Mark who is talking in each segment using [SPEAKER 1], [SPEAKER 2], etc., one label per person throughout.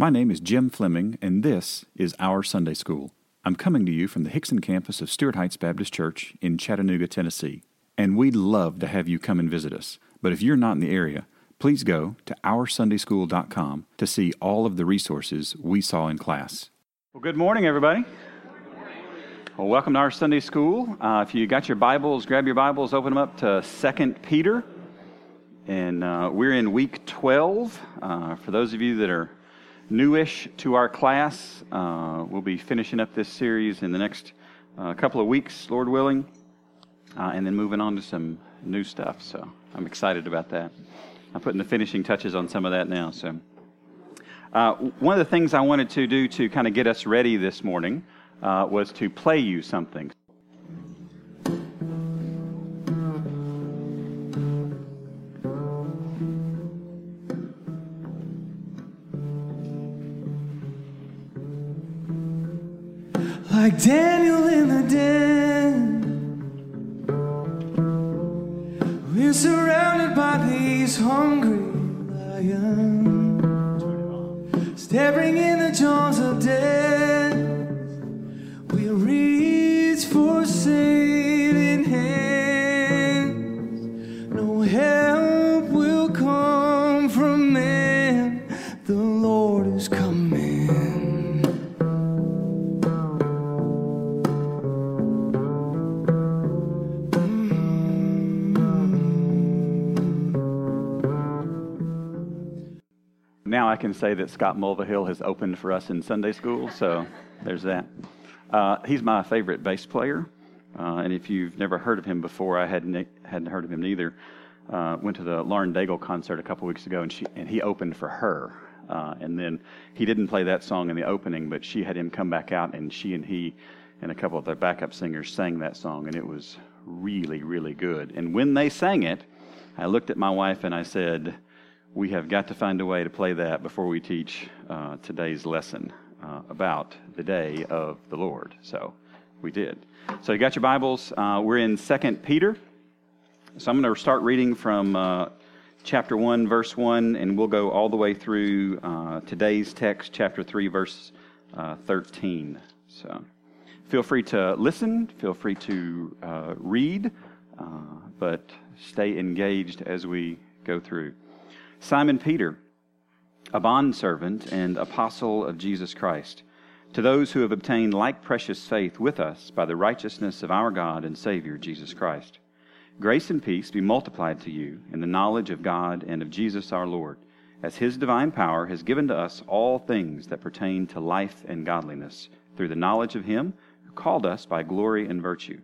[SPEAKER 1] My name is Jim Fleming, and this is Our Sunday School. I'm coming to you from the Hixson campus of Stuart Heights Baptist Church in Chattanooga, Tennessee. And we'd love to have you come and visit us. But if you're not in the area, please go to OurSundaySchool.com to see all of the resources we saw in class. Well, good morning, everybody. Well, welcome to our Sunday School. Uh, if you got your Bibles, grab your Bibles, open them up to 2 Peter. And uh, we're in week 12. Uh, for those of you that are newish to our class. Uh, we'll be finishing up this series in the next uh, couple of weeks, Lord willing, uh, and then moving on to some new stuff. So I'm excited about that. I'm putting the finishing touches on some of that now. So uh, one of the things I wanted to do to kind of get us ready this morning uh, was to play you something.
[SPEAKER 2] Daniel in the den. We're surrounded by these hungry lions, staring in the jaws
[SPEAKER 1] can say that Scott Mulvahill has opened for us in Sunday school, so there's that. Uh, he's my favorite bass player, uh, and if you've never heard of him before, I hadn't hadn't heard of him neither. Uh, went to the Lauren Daigle concert a couple weeks ago, and she and he opened for her. Uh, and then he didn't play that song in the opening, but she had him come back out, and she and he and a couple of their backup singers sang that song, and it was really, really good. And when they sang it, I looked at my wife and I said, "We have got to find a way to play that before we teach uh, today's lesson uh, about the day of the Lord." So we did. So you got your Bibles. Uh, we're in Second Peter. So I'm going to start reading from uh, chapter 1, verse 1, and we'll go all the way through uh, today's text, chapter 3, verse uh, 13. So feel free to listen, feel free to read, but stay engaged as we go through. Simon Peter, a bondservant and apostle of Jesus Christ, to those who have obtained like precious faith with us by the righteousness of our God and Savior, Jesus Christ. Grace and peace be multiplied to you in the knowledge of God and of Jesus our Lord, as his divine power has given to us all things that pertain to life and godliness, through the knowledge of him who called us by glory and virtue,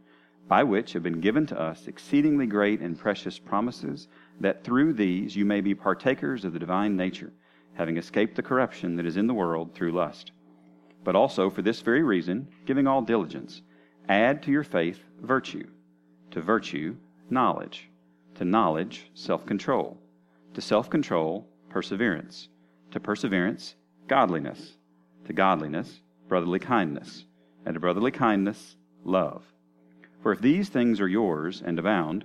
[SPEAKER 1] by which have been given to us exceedingly great and precious promises, that through these you may be partakers of the divine nature, having escaped the corruption that is in the world through lust. But also for this very reason, giving all diligence, add to your faith virtue, to virtue, knowledge, to knowledge, self control, to self control, perseverance, to perseverance, godliness, to godliness, brotherly kindness, and to brotherly kindness, love. For if these things are yours and abound,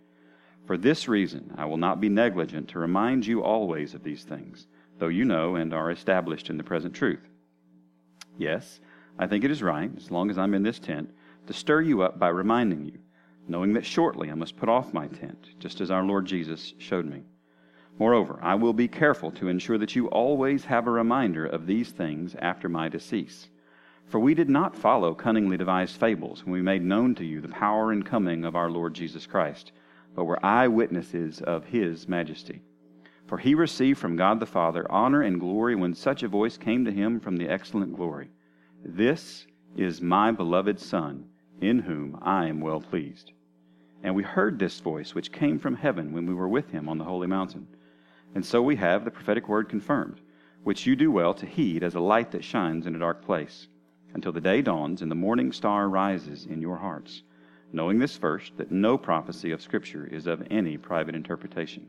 [SPEAKER 1] For this reason, I will not be negligent to remind you always of these things, though you know and are established in the present truth. Yes, I think it is right, as long as I'm in this tent, to stir you up by reminding you knowing that shortly I must put off my tent, just as our Lord Jesus showed me. Moreover, I will be careful to ensure that you always have a reminder of these things after my decease. For we did not follow cunningly devised fables when we made known to you the power and coming of our Lord Jesus Christ, but were eyewitnesses of his majesty. For he received from God the Father honor and glory when such a voice came to him from the excellent glory This is my beloved Son in whom I am well pleased. And we heard this voice which came from heaven when we were with him on the holy mountain. And so we have the prophetic word confirmed, which you do well to heed as a light that shines in a dark place, until the day dawns and the morning star rises in your hearts, knowing this first, that no prophecy of Scripture is of any private interpretation.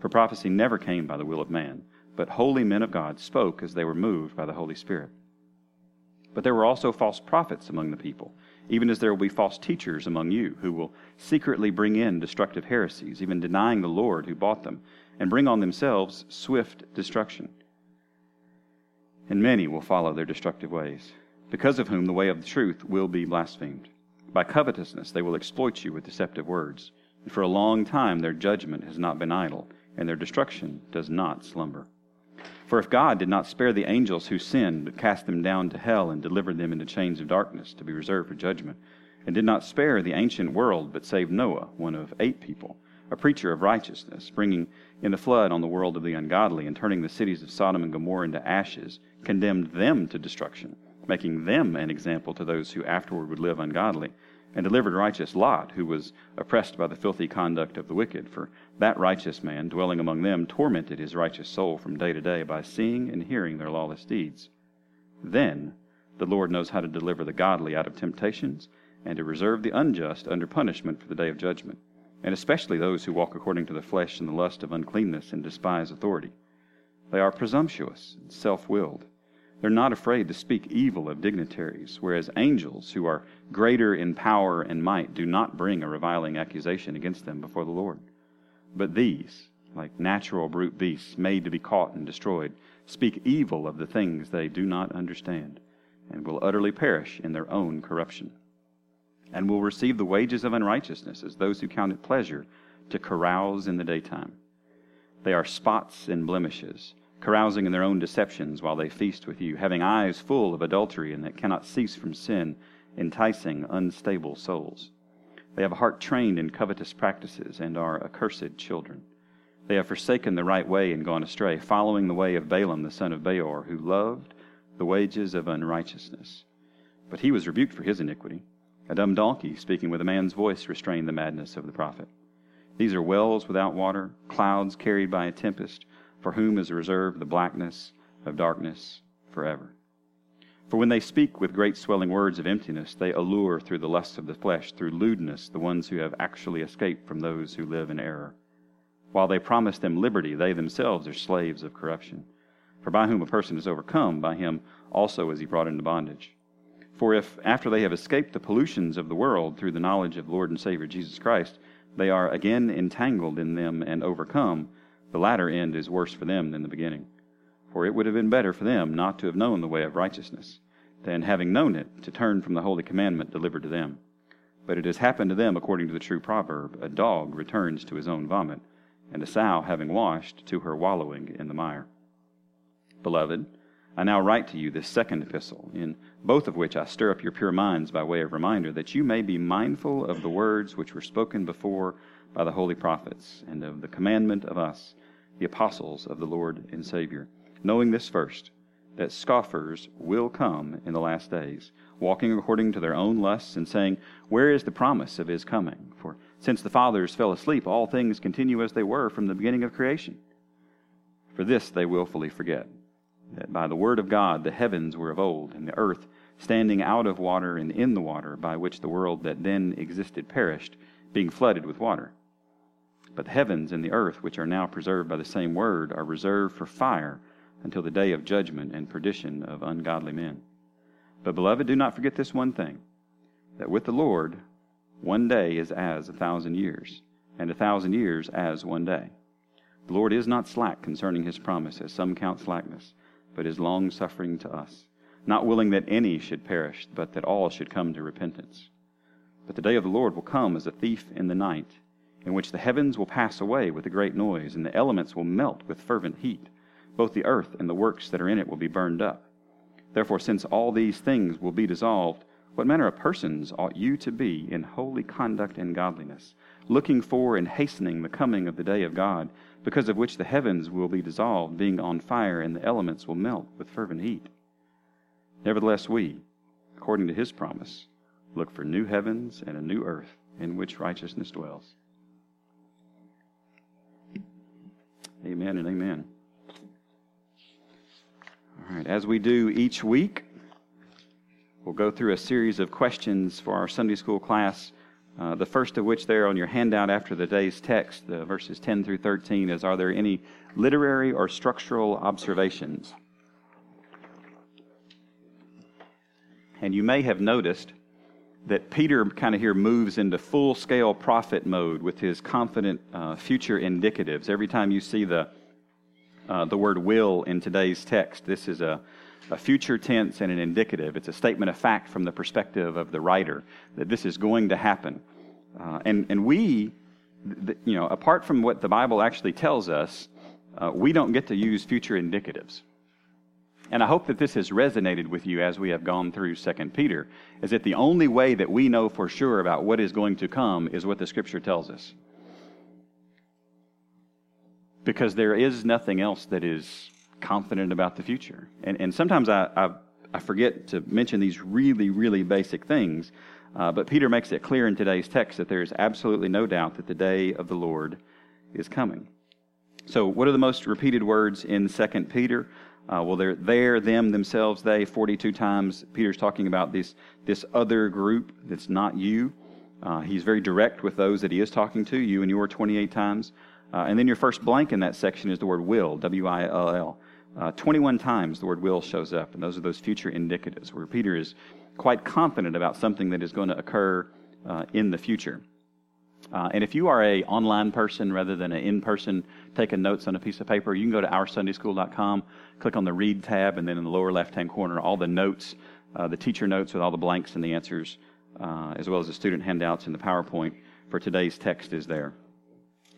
[SPEAKER 1] For prophecy never came by the will of man, but holy men of God spoke as they were moved by the Holy Spirit. But there were also false prophets among the people, even as there will be false teachers among you, who will secretly bring in destructive heresies, even denying the Lord who bought them, and bring on themselves swift destruction. And many will follow their destructive ways because of whom the way of the truth will be blasphemed. By covetousness they will exploit you with deceptive words. And for a long time their judgment has not been idle, and their destruction does not slumber. For if God did not spare the angels who sinned, but cast them down to hell and delivered them into chains of darkness to be reserved for judgment, and did not spare the ancient world, but saved Noah, one of eight people, a preacher of righteousness, bringing in the flood on the world of the ungodly, and turning the cities of Sodom and Gomorrah into ashes, condemned them to destruction making them an example to those who afterward would live ungodly, and delivered righteous Lot, who was oppressed by the filthy conduct of the wicked. For that righteous man, dwelling among them, tormented his righteous soul from day to day by seeing and hearing their lawless deeds. Then the Lord knows how to deliver the godly out of temptations, and to reserve the unjust under punishment for the day of judgment, and especially those who walk according to the flesh in the lust of uncleanness and despise authority. They are presumptuous and self willed they're not afraid to speak evil of dignitaries, whereas angels, who are greater in power and might, do not bring a reviling accusation against them before the Lord. But these, like natural brute beasts made to be caught and destroyed, speak evil of the things they do not understand, and will utterly perish in their own corruption, and will receive the wages of unrighteousness as those who count it pleasure to carouse in the daytime. They are spots and blemishes carousing in their own deceptions while they feast with you, having eyes full of adultery and that cannot cease from sin, enticing unstable souls. They have a heart trained in covetous practices and are accursed children. They have forsaken the right way and gone astray, following the way of Balaam the son of Beor, who loved the wages of unrighteousness. But he was rebuked for his iniquity. A dumb donkey, speaking with a man's voice, restrained the madness of the prophet. These are wells without water, clouds carried by a tempest for whom is reserved the blackness of darkness forever. For when they speak with great swelling words of emptiness, they allure through the lusts of the flesh, through lewdness, the ones who have actually escaped from those who live in error. While they promise them liberty, they themselves are slaves of corruption. For by whom a person is overcome, by him also is he brought into bondage. For if, after they have escaped the pollutions of the world through the knowledge of Lord and Savior Jesus Christ, they are again entangled in them and overcome, the latter end is worse for them than the beginning. For it would have been better for them not to have known the way of righteousness, than having known it, to turn from the holy commandment delivered to them. But it has happened to them according to the true proverb a dog returns to his own vomit, and a sow having washed to her wallowing in the mire. Beloved, I now write to you this second epistle, in both of which I stir up your pure minds by way of reminder, that you may be mindful of the words which were spoken before by the holy prophets, and of the commandment of us the apostles of the Lord and Savior, knowing this first, that scoffers will come in the last days, walking according to their own lusts, and saying, Where is the promise of his coming? For since the fathers fell asleep, all things continue as they were from the beginning of creation. For this they wilfully forget, that by the word of God the heavens were of old, and the earth standing out of water and in the water, by which the world that then existed perished, being flooded with water. But the heavens and the earth, which are now preserved by the same word, are reserved for fire until the day of judgment and perdition of ungodly men. But, beloved, do not forget this one thing that with the Lord, one day is as a thousand years, and a thousand years as one day. The Lord is not slack concerning his promise, as some count slackness, but is long suffering to us, not willing that any should perish, but that all should come to repentance. But the day of the Lord will come as a thief in the night in which the heavens will pass away with a great noise, and the elements will melt with fervent heat. Both the earth and the works that are in it will be burned up. Therefore, since all these things will be dissolved, what manner of persons ought you to be in holy conduct and godliness, looking for and hastening the coming of the day of God, because of which the heavens will be dissolved, being on fire, and the elements will melt with fervent heat? Nevertheless, we, according to his promise, look for new heavens and a new earth in which righteousness dwells. Amen and amen. All right, as we do each week, we'll go through a series of questions for our Sunday school class. Uh, the first of which, there on your handout after the day's text, the verses 10 through 13, is Are there any literary or structural observations? And you may have noticed that Peter kind of here moves into full scale prophet mode with his confident uh, future indicatives. Every time you see the, uh, the word will in today's text, this is a, a future tense and an indicative. It's a statement of fact from the perspective of the writer that this is going to happen. Uh, and, and we, th- you know, apart from what the Bible actually tells us, uh, we don't get to use future indicatives. And I hope that this has resonated with you as we have gone through 2 Peter, is that the only way that we know for sure about what is going to come is what the Scripture tells us. Because there is nothing else that is confident about the future. And, and sometimes I, I, I forget to mention these really, really basic things, uh, but Peter makes it clear in today's text that there is absolutely no doubt that the day of the Lord is coming. So, what are the most repeated words in 2 Peter? Uh, well, they're there, them, themselves, they, 42 times. Peter's talking about this, this other group that's not you. Uh, he's very direct with those that he is talking to, you and your 28 times. Uh, and then your first blank in that section is the word will, W I L L. Uh, 21 times the word will shows up, and those are those future indicatives where Peter is quite confident about something that is going to occur uh, in the future. Uh, and if you are a online person rather than an in-person taking notes on a piece of paper, you can go to oursundayschool.com, click on the Read tab, and then in the lower left-hand corner, all the notes, uh, the teacher notes with all the blanks and the answers, uh, as well as the student handouts and the PowerPoint for today's text is there.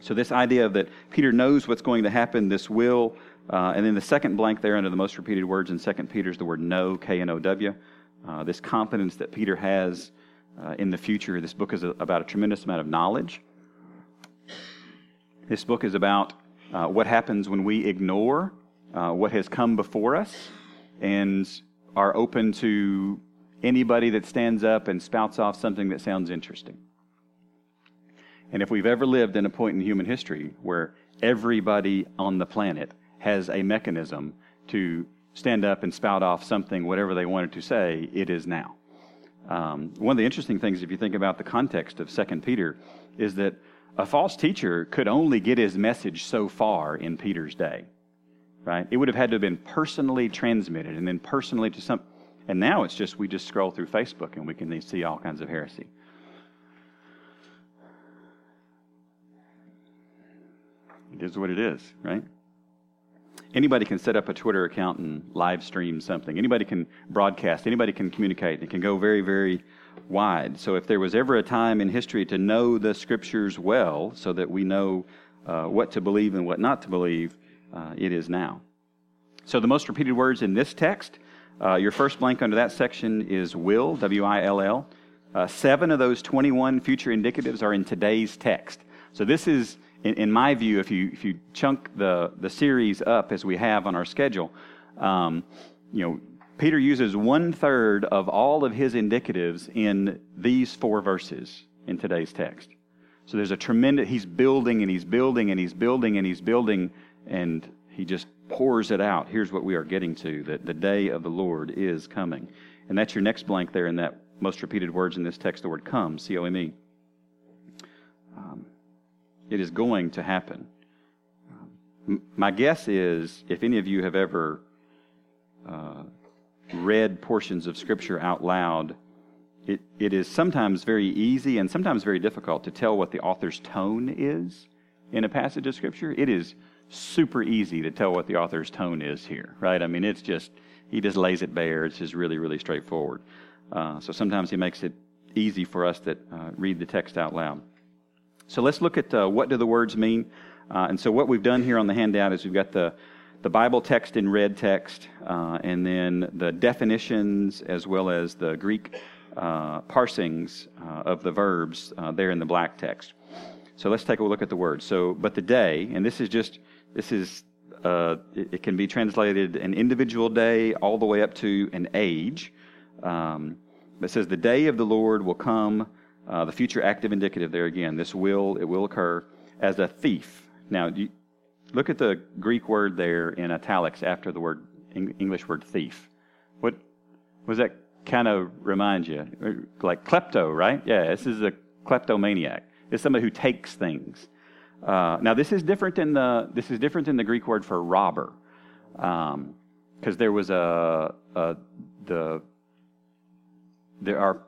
[SPEAKER 1] So this idea of that Peter knows what's going to happen, this will, uh, and then the second blank there under the most repeated words in Second Peter is the word know, K-N-O-W. Uh, this confidence that Peter has uh, in the future. This book is a, about a tremendous amount of knowledge. This book is about uh, what happens when we ignore uh, what has come before us and are open to anybody that stands up and spouts off something that sounds interesting. And if we've ever lived in a point in human history where everybody on the planet has a mechanism to stand up and spout off something, whatever they wanted to say, it is now. Um, one of the interesting things, if you think about the context of Second Peter, is that a false teacher could only get his message so far in Peter's day, right? It would have had to have been personally transmitted and then personally to some. And now it's just we just scroll through Facebook and we can see all kinds of heresy. It is what it is, right? Anybody can set up a Twitter account and live stream something. Anybody can broadcast. Anybody can communicate. It can go very, very wide. So if there was ever a time in history to know the scriptures well, so that we know uh, what to believe and what not to believe, uh, it is now. So the most repeated words in this text, uh, your first blank under that section is will, W I L L. Uh, seven of those 21 future indicatives are in today's text. So this is in, in, my view, if you, if you chunk the, the series up as we have on our schedule, um, you know, Peter uses one third of all of his indicatives in these four verses in today's text. So there's a tremendous, he's building and he's building and he's building and he's building, and he just pours it out. Here's what we are getting to that the day of the Lord is coming. And that's your next blank there in that most repeated words in this text, the word come, C O M E. It is going to happen. My guess is if any of you have ever uh, read portions of Scripture out loud, it, it is sometimes very easy and sometimes very difficult to tell what the author's tone is in a passage of Scripture. It is super easy to tell what the author's tone is here, right? I mean, it's just, he just lays it bare. It's just really, really straightforward. Uh, so sometimes he makes it easy for us that uh, read the text out loud. So let's look at uh, what do the words mean. Uh, and so what we've done here on the handout is we've got the, the Bible text in red text, uh, and then the definitions as well as the Greek uh, parsings uh, of the verbs uh, there in the black text. So let's take a look at the words. So, but the day, and this is just, this is, it, it, can be translated an individual day all the way up to an age. Um, it says, the day of the Lord will come uh, the future active indicative there again. This will, it will occur as a thief. Now, you, look at the Greek word there in italics after the word English word thief. What, was that kind of remind you? Like klepto, right? Yeah, this is a kleptomaniac. It's somebody who takes things. Uh, now, this is different than the this is different than the Greek word for robber, because um, there was a, a the there are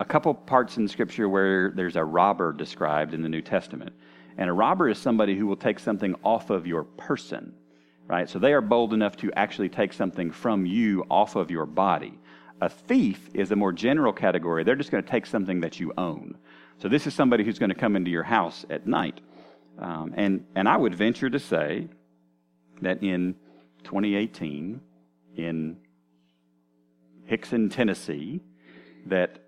[SPEAKER 1] a couple parts in Scripture where there's a robber described in the New Testament, and a robber is somebody who will take something off of your person, right? So they are bold enough to actually take something from you off of your body. A thief is a more general category. They're just going to take something that you own. So this is somebody who's going to come into your house at night um, and, and I would venture to say that in 2018, in Hixson, Tennessee, that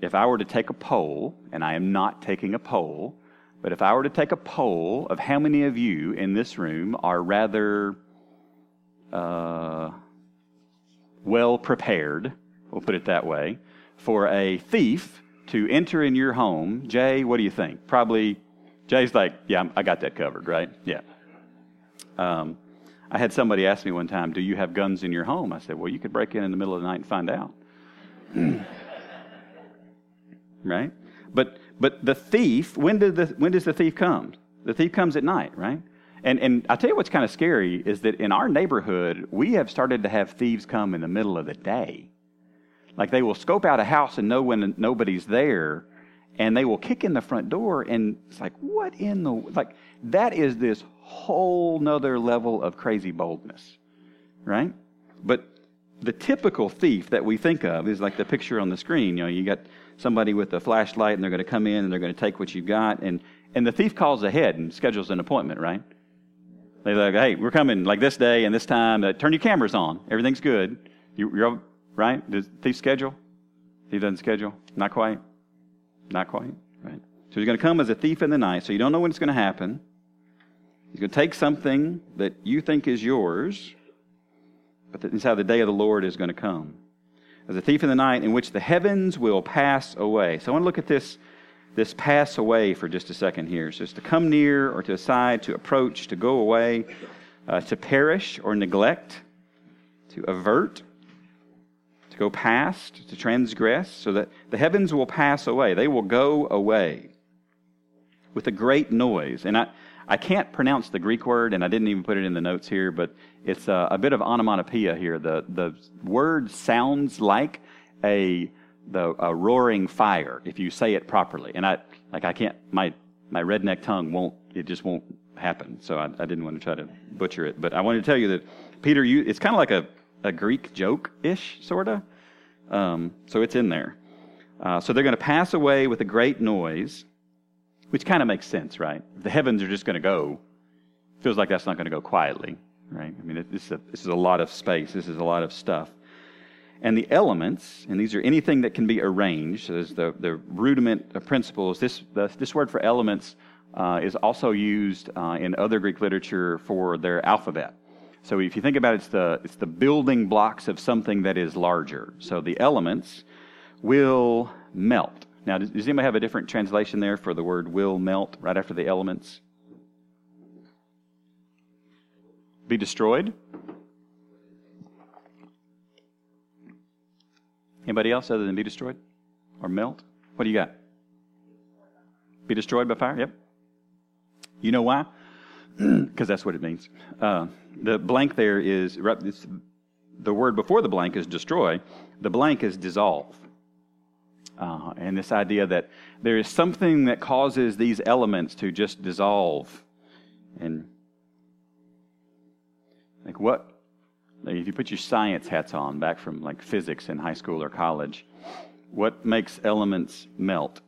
[SPEAKER 1] if I were to take a poll, and I am not taking a poll, but if I were to take a poll of how many of you in this room are rather uh, well prepared, we'll put it that way, for a thief to enter in your home, Jay, what do you think? Probably Jay's like, yeah, I got that covered, right? Yeah. Um, I had somebody ask me one time, do you have guns in your home? I said, well, you could break in in the middle of the night and find out. right? But, but the thief, when, did the, when does the thief come? The thief comes at night, right? And, and I'll tell you what's kind of scary is that in our neighborhood, we have started to have thieves come in the middle of the day. Like they will scope out a house and know when nobody's there, and they will kick in the front door and it's like what in the like that is this whole nother level of crazy boldness right but the typical thief that we think of is like the picture on the screen you know you got somebody with a flashlight and they're going to come in and they're going to take what you've got. And and the thief calls ahead and schedules an appointment right? They're like hey we're coming like this day and this time uh, turn your cameras on. Everything's good. You, are right? Does thief schedule? He doesn't schedule? Not quite. Not quite, right? So he's going to come as a thief in the night, so you don't know when it's going to happen. He's going to take something that you think is yours, but this is how the day of the Lord is going to come. As a thief in the night, in which the heavens will pass away. So I want to look at this, this pass away for just a second here. So it's to come near or to aside, to approach, to go away, uh, to perish or neglect, to avert, to go past, to transgress, so that the heavens will pass away. They will go away with a great noise. And I, I can't pronounce the Greek word, and I didn't even put it in the notes here, but it's a, a bit of onomatopoeia here. The, the word sounds like a, the, a roaring fire if you say it properly. And I, like, I can't, my, my redneck tongue won't, it just won't happen. So I, I didn't want to try to butcher it. But I wanted to tell you that, Peter, you, it's kind of like a, a Greek joke ish, sort of. Um, so it's in there. Uh, so they're going to pass away with a great noise, which kind of makes sense, right? If the heavens are just going to go, feels like that's not going to go quietly, right? I mean, this is, a, this is a lot of space, this is a lot of stuff. And the elements, and these are anything that can be arranged, so the, the rudiment of principles. This, the, this word for elements uh, is also used uh, in other Greek literature for their alphabet. So if you think about it, it's the, it's the building blocks of something that is larger. So the elements will melt. Now, does, does anybody have a different translation there for the word will melt right after the elements? Be destroyed? Anybody else other than be destroyed or melt? What do you got? Be destroyed by fire? Yep. You know why? Because that's what it means. Uh, the blank there is the word before the blank is destroy. The blank is dissolve. Uh, and this idea that there is something that causes these elements to just dissolve. And like what? Like if you put your science hats on back from like physics in high school or college, what makes elements melt?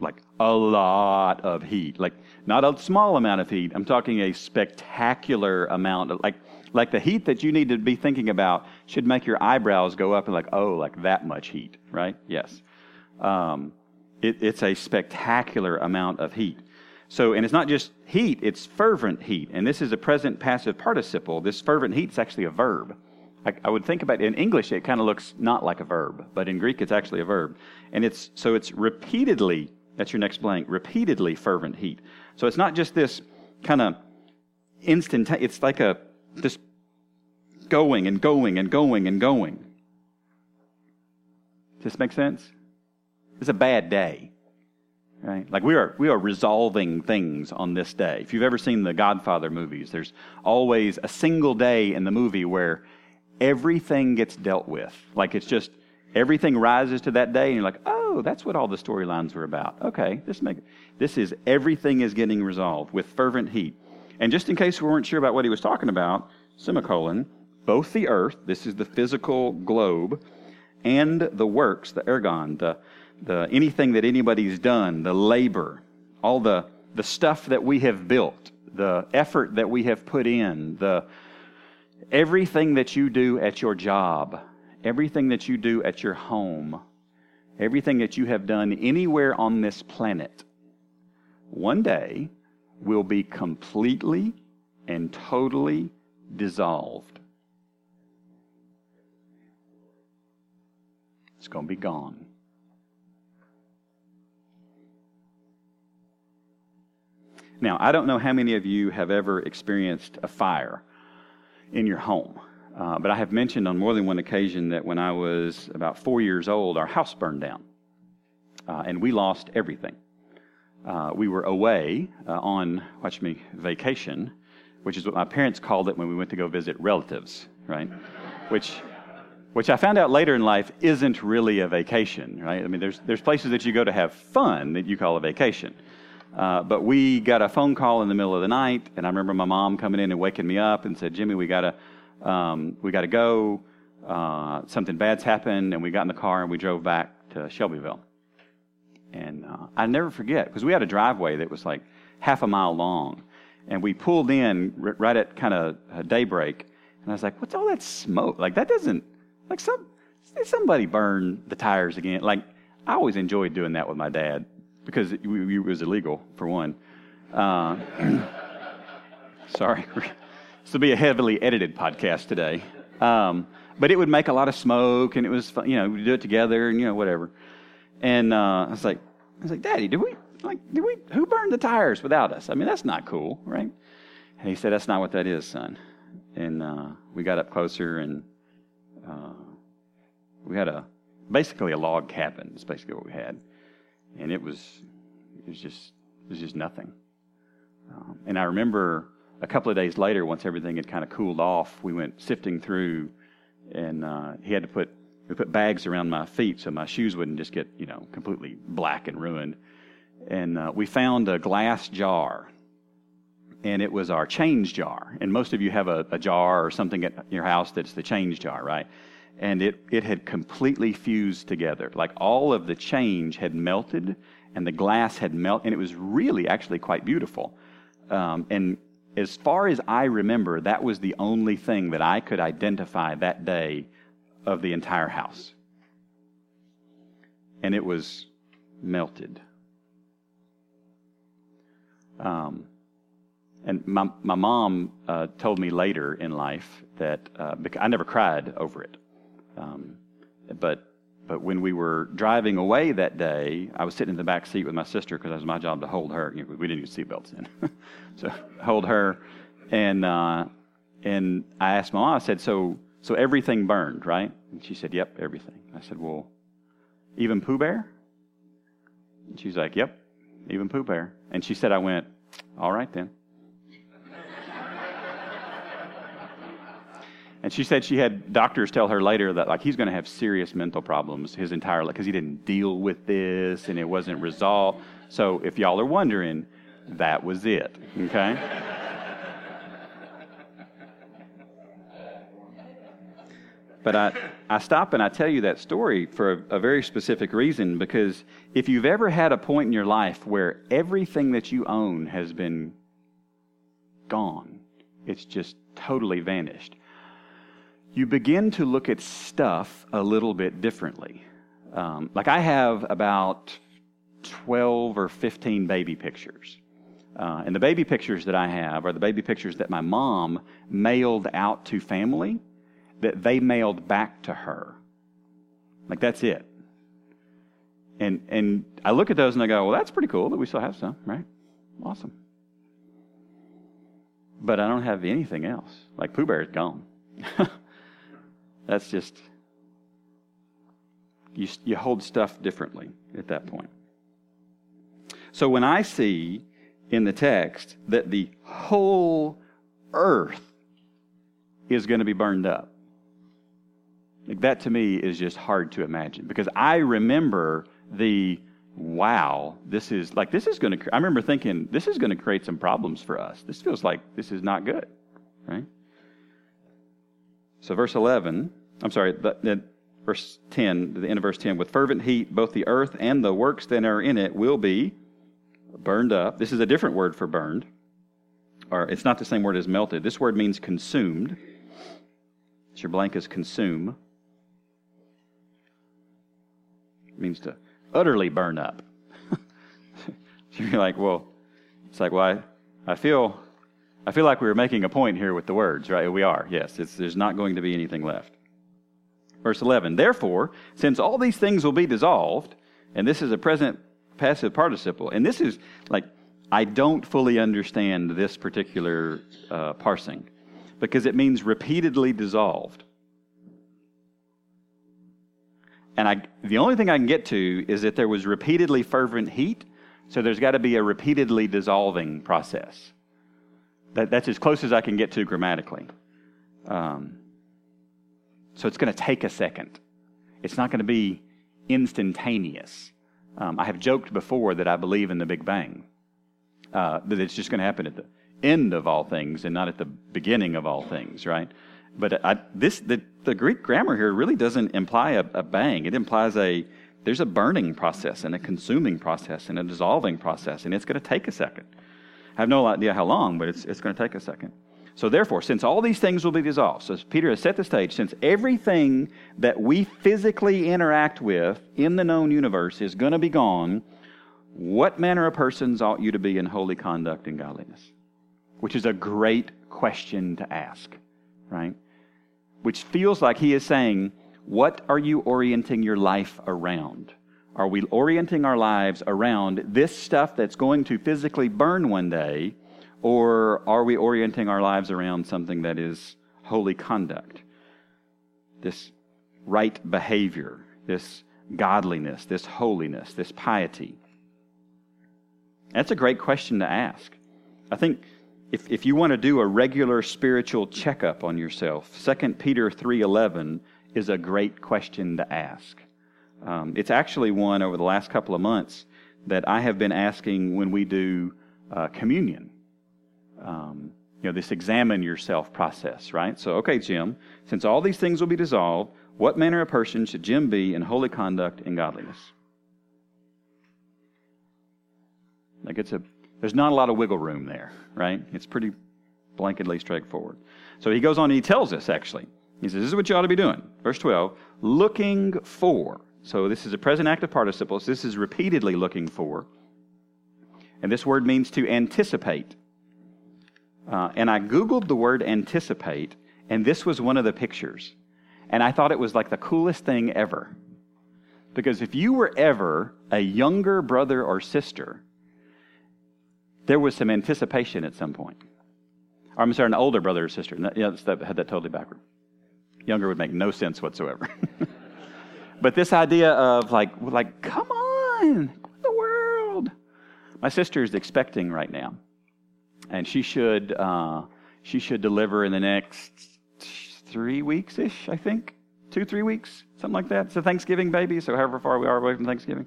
[SPEAKER 1] Like a lot of heat. Like not a small amount of heat. I'm talking a spectacular amount of, like, like the heat that you need to be thinking about should make your eyebrows go up and like, oh, like that much heat, right? Yes. Um, it, it's a spectacular amount of heat. So, and it's not just heat, it's fervent heat. And this is a present passive participle. This fervent heat is actually a verb. I, I would think about it in English, it kind of looks not like a verb, but in Greek, it's actually a verb. And it's, so it's repeatedly, that's your next blank, repeatedly fervent heat. So it's not just this kind of instant, it's like a this going and going and going and going. Does this make sense? It's a bad day. Right? Like we are we are resolving things on this day. If you've ever seen the Godfather movies, there's always a single day in the movie where everything gets dealt with. Like it's just everything rises to that day and you're like, "Oh, that's what all the storylines were about." Okay, this make this is everything is getting resolved with fervent heat. And just in case we weren't sure about what he was talking about, semicolon, both the earth, this is the physical globe, and the works, the ergon, the, the anything that anybody's done, the labor, all the, the stuff that we have built, the effort that we have put in, the everything that you do at your job, everything that you do at your home, everything that you have done anywhere on this planet, one day will be completely and totally dissolved. It's going to be gone. Now, I don't know how many of you have ever experienced a fire in your home, uh, but I have mentioned on more than one occasion that when I was about four years old, our house burned down, uh, and we lost everything. Uh, we were away uh, on, watch me, vacation, which is what my parents called it when we went to go visit relatives, right? which which I found out later in life isn't really a vacation, right? I mean, there's, there's places that you go to have fun that you call a vacation. Uh, but we got a phone call in the middle of the night, and I remember my mom coming in and waking me up and said, Jimmy, we got to um, we got to go. Uh, something bad's happened, and we got in the car and we drove back to Shelbyville. And uh, I never forget because we had a driveway that was like half a mile long, and we pulled in r- right at kind of daybreak, and I was like, "What's all that smoke? Like that doesn't like some somebody burn the tires again. Like I always enjoyed doing that with my dad because it, it was illegal for one. Uh, sorry, this will be a heavily edited podcast today. Um, but it would make a lot of smoke, and it was fun, you know we do it together, and you know whatever. And uh, I was like, I was like, Daddy, did we like did we who burned the tires without us? I mean that's not cool, right? And he said, That's not what that is, son. And uh, we got up closer and we had a basically a log cabin. It's basically what we had, and it was it was just it was just nothing. Um, and I remember a couple of days later, once everything had kind of cooled off, we went sifting through, and uh, he had to put we put bags around my feet so my shoes wouldn't just get you know completely black and ruined. And uh, we found a glass jar and it was our change jar. And most of you have a, a, jar or something at your house that's the change jar, right? And it, it had completely fused together. Like all of the change had melted and the glass had melted, and it was really actually quite beautiful. Um, and as far as I remember, that was the only thing that I could identify that day of the entire house. And it was melted. Um, and my, my mom uh, told me later in life that uh, I never cried over it. Um, but, but when we were driving away that day, I was sitting in the back seat with my sister because it was my job to hold her. We didn't use seatbelts in. so hold her. And, uh, and I asked my mom, I said, so, so everything burned, right? And she said, yep, everything. I said, well, even Pooh Bear? And she's like, yep, even Pooh Bear. And she said, I went, all right then. And she said she had doctors tell her later that like he's going to have serious mental problems his entire life because he didn't deal with this and it wasn't resolved. So if y'all are wondering, that was it. Okay. But I, I stop and I tell you that story for a, a, very specific reason because if you've ever had a point in your life where everything that you own has been gone, it's just totally vanished, you begin to look at stuff a little bit differently. Um, like I have about 12 or 15 baby pictures. Uh, and the baby pictures that I have are the baby pictures that my mom mailed out to family that they mailed back to her. Like that's it. And and I look at those and I go, well, that's pretty cool that we still have some, right? Awesome. But I don't have anything else. Like Pooh Bear is gone. That's just, you, you hold stuff differently at that point. So when I see in the text that the whole earth is going to be burned up, like that to me is just hard to imagine because I remember the wow, this is like this is going to. I remember thinking this is going to create some problems for us. This feels like this is not good, right? So verse eleven, I'm sorry, the, the, verse ten, the end of verse ten, with fervent heat, both the earth and the works that are in it will be burned up. This is a different word for burned, or it's not the same word as melted. This word means consumed. It's your blank is consume. It means to utterly burn up. You're like, well, it's like, well, I, I, feel, I feel like we were making a point here with the words, right? We are, yes. there's not going to be anything left. Verse 11, therefore, since all these things will be dissolved, and this is a present passive participle, and this is like, I don't fully understand this particular uh, parsing because it means repeatedly dissolved. And I, the only thing I can get to is that there was repeatedly fervent heat, so there's got to be a repeatedly dissolving process. That, that's as close as I can get to grammatically. Um, so it's going to take a second. It's not going to be instantaneous. Um, I have joked before that I believe in the Big Bang, uh, that it's just going to happen at the end of all things and not at the beginning of all things, right? But I, this the, the Greek grammar here really doesn't imply a, a bang. It implies a there's a burning process and a consuming process and a dissolving process, and it's going to take a second. I have no idea how long, but it's, it's going to take a second. So, therefore, since all these things will be dissolved, so Peter has set the stage, since everything that we physically interact with in the known universe is going to be gone, what manner of persons ought you to be in holy conduct and godliness? Which is a great question to ask, right? which feels like he is saying, What are you orienting your life around? Are we orienting our lives around this stuff that's going to physically burn one day, or are we orienting our lives around something that is holy conduct? This right behavior, this godliness, this holiness, this piety? That's a great question to ask. I think if, if you want to do a regular spiritual checkup on yourself, 2 Peter 3.11 is a great question to ask. Um, it's actually one over the last couple of months that I have been asking when we do uh, communion. You know, this examine yourself process, right? So, okay, Jim, since all these things will be dissolved, what manner of person should Jim be in holy conduct and godliness? Like it's a there's not a lot of wiggle room there, right? It's pretty blanketly straightforward. So he goes on and he tells us, actually. He says, This is what you ought to be doing. Verse 12, looking for. So this is a present active participle. So this is repeatedly looking for. And this word means to anticipate. Uh, and I Googled the word anticipate, and this was one of the pictures. And I thought it was like the coolest thing ever. Because if you were ever a younger brother or sister, there was some anticipation at some point. Or, I'm sorry, an older brother or sister. Yeah, that had that totally backward. Younger would make no sense whatsoever. but this idea of like, like, come on, the world. My sister is expecting right now, and she should uh, she should deliver in the next three weeks ish, I think, two three weeks, something like that. It's a Thanksgiving baby, so however far we are away from Thanksgiving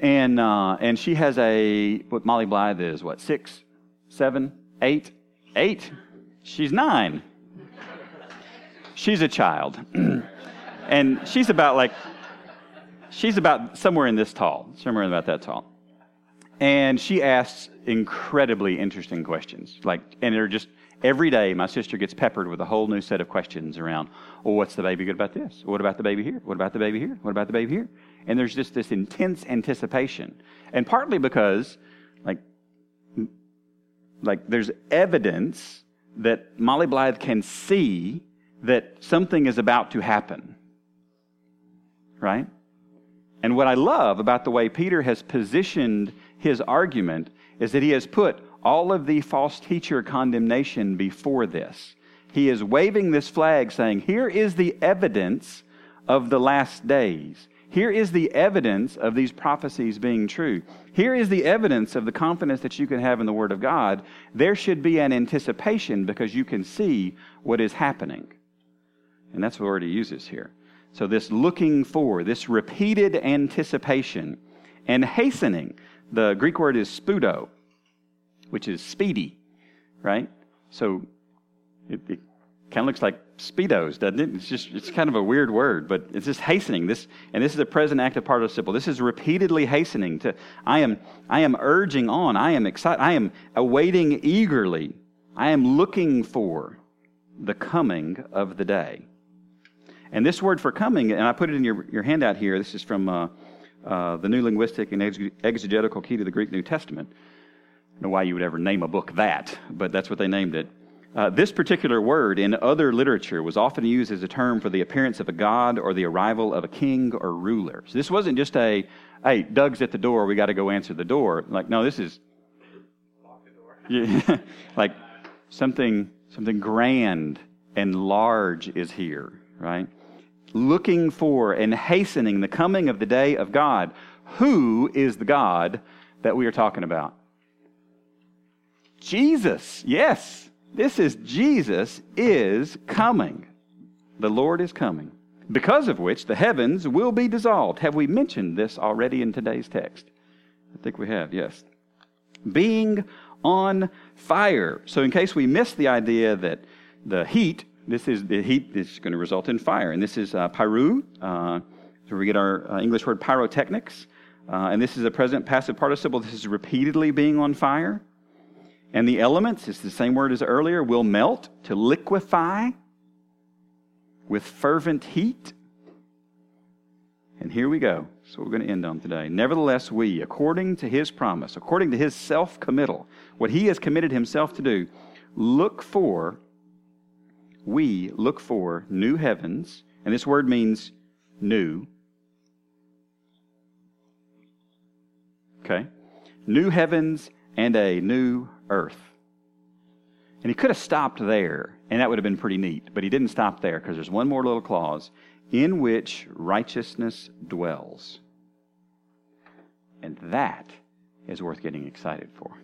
[SPEAKER 1] and uh, and she has a what Molly Blythe is what six, seven, eight, eight. She's nine. She's a child, and she's about like she's about somewhere in this tall, somewhere about that tall, and she asks incredibly interesting questions. Like, and they're just every day. My sister gets peppered with a whole new set of questions around. Well, what's the baby good about this? What about the baby here? What about the baby here? What about the baby here? And there's just this intense anticipation. And partly because, like, like there's evidence that Molly Blythe can see that something is about to happen. Right? And what I love about the way Peter has positioned his argument is that he has put all of the false teacher condemnation before this. He is waving this flag saying, Here is the evidence of the last days. Here is the evidence of these prophecies being true. Here is the evidence of the confidence that you can have in the Word of God. There should be an anticipation because you can see what is happening. And that's the word he uses here. So, this looking for, this repeated anticipation and hastening. The Greek word is spudo, which is speedy, right? So, it, it kind of looks like speedos, doesn't it? It's just it's kind of a weird word, but it's just hastening. This and this is a present active participle. This is repeatedly hastening to I am I am urging on. I am excited. I am awaiting eagerly. I am looking for the coming of the day. And this word for coming, and I put it in your, your handout here. This is from uh, uh, the New Linguistic and Exegetical Key to the Greek New Testament. I don't know why you would ever name a book that, but that's what they named it. Uh, this particular word in other literature was often used as a term for the appearance of a god or the arrival of a king or ruler. So this wasn't just a, hey, Doug's at the door, we got to go answer the door. Like, no, this is like something something grand and large is here, right? Looking for and hastening the coming of the day of God. Who is the God that we are talking about? Jesus, yes. This is Jesus is coming. The Lord is coming. Because of which the heavens will be dissolved. Have we mentioned this already in today's text? I think we have, yes. Being on fire. So, in case we missed the idea that the heat, this is the heat that's going to result in fire. And this is uh, pyru, uh, so we get our uh, English word pyrotechnics. Uh, and this is a present passive participle. This is repeatedly being on fire. And the elements, it's the same word as earlier, will melt to liquefy with fervent heat. And here we go. So we're going to end on today. Nevertheless, we, according to his promise, according to his self committal, what he has committed himself to do, look for, we look for new heavens. And this word means new. Okay? New heavens and a new earth. And he could have stopped there, and that would have been pretty neat. But he didn't stop there because there's one more little clause in which righteousness dwells. And that is worth getting excited for.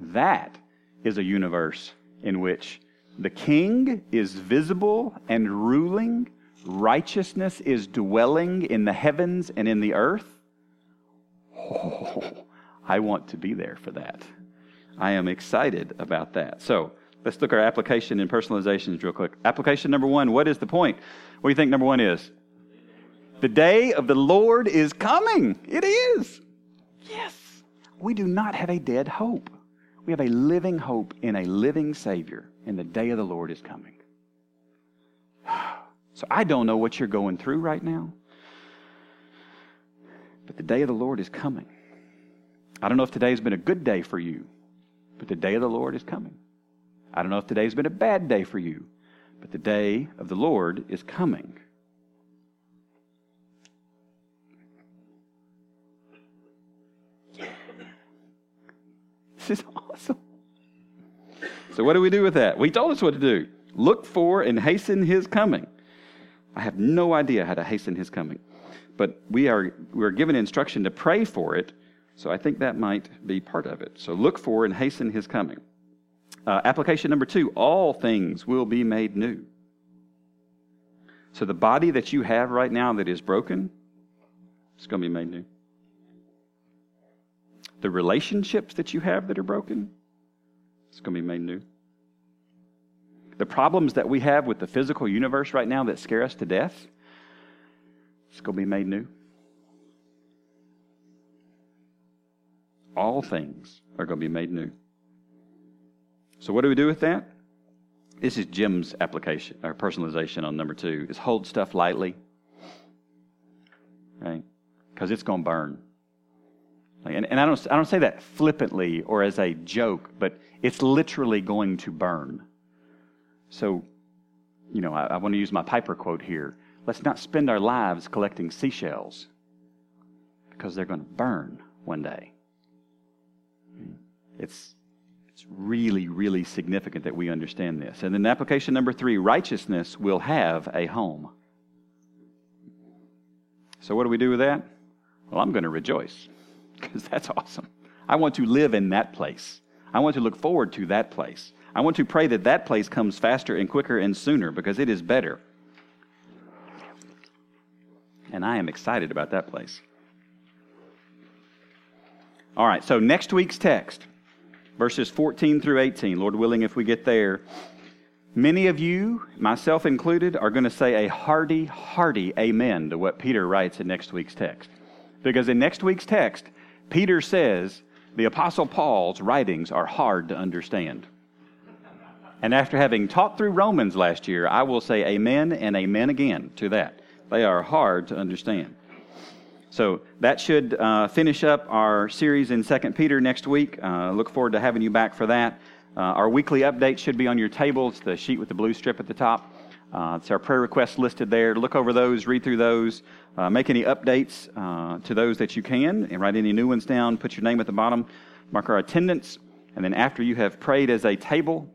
[SPEAKER 1] That is a universe in which the king is visible and ruling, righteousness is dwelling in the heavens and in the earth. Oh, I want to be there for that. I am excited about that. So let's look at our application and personalizations real quick. Application number one what is the point? What do you think number one is? The day of the Lord is coming. It is. Yes. We do not have a dead hope. We have a living hope in a living Savior, and the day of the Lord is coming. So I don't know what you're going through right now, but the day of the Lord is coming. I don't know if today has been a good day for you. But the day of the Lord is coming. I don't know if today's been a bad day for you, but the day of the Lord is coming. This is awesome. So, what do we do with that? We told us what to do look for and hasten his coming. I have no idea how to hasten his coming, but we are, we are given instruction to pray for it so I think that might be part of it. So look for and hasten his coming. Uh, application number two all things will be made new. So the body that you have right now that is broken, it's going to be made new. The relationships that you have that are broken, it's going to be made new. The problems that we have with the physical universe right now that scare us to death, it's going to be made new. all things are going to be made new. So, what do we do with that? This is Jim's application or personalization on number two is hold stuff lightly. Right? Because it's going to burn. And, and I, don't, I don't say that flippantly or as a joke, but it's literally going to burn. So, you know, I, I want to use my Piper quote here. Let's not spend our lives collecting seashells because they're going to burn one day. It's, it's really, really significant that we understand this. And then application number three righteousness will have a home. So, what do we do with that? Well, I'm going to rejoice because that's awesome. I want to live in that place. I want to look forward to that place. I want to pray that that place comes faster and quicker and sooner because it is better. And I am excited about that place. All right, so next week's text, verses 14 through 18, Lord willing, if we get there, many of you, myself included, are going to say a hearty, hearty amen to what Peter writes in next week's text. Because in next week's text, Peter says the Apostle Paul's writings are hard to understand. And after having taught through Romans last year, I will say amen and amen again to that. They are hard to understand. So that should uh, finish up our series in 2 Peter next week. Uh, look forward to having you back for that. Uh, our weekly update should be on your table. It's the sheet with the blue strip at the top. Uh, it's our prayer requests listed there. Look over those, read through those, uh, make any updates uh, to those that you can, and write any new ones down. Put your name at the bottom, mark our attendance, and then after you have prayed as a table,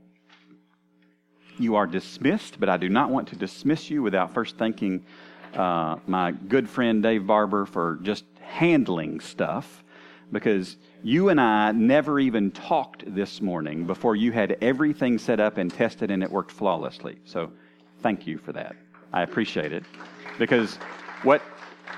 [SPEAKER 1] you are dismissed. But I do not want to dismiss you without first thanking uh, my good friend Dave Barber for just handling stuff because you and I never even talked this morning before you had everything set up and tested and it worked flawlessly. So thank you for that. I appreciate it because what,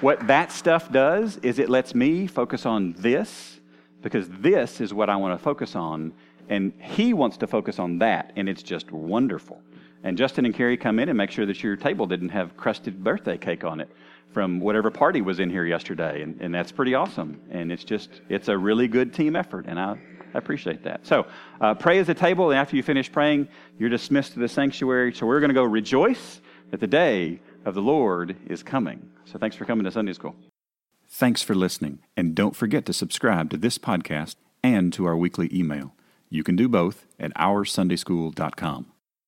[SPEAKER 1] what that stuff does is it lets me focus on this because this is what I want to focus on and he wants to focus on that and it's just wonderful. And Justin and Carrie come in and make sure that your table didn't have crusted birthday cake on it from whatever party was in here yesterday. And, and that's pretty awesome. And it's just, it's a really good team effort. And I, I appreciate that. So uh, pray as a table. And after you finish praying, you're dismissed to the sanctuary. So we're going to go rejoice that the day of the Lord is coming. So thanks for coming to Sunday school. Thanks for listening. And don't forget to subscribe to this podcast and to our weekly email. You can do both at oursundayschool.com.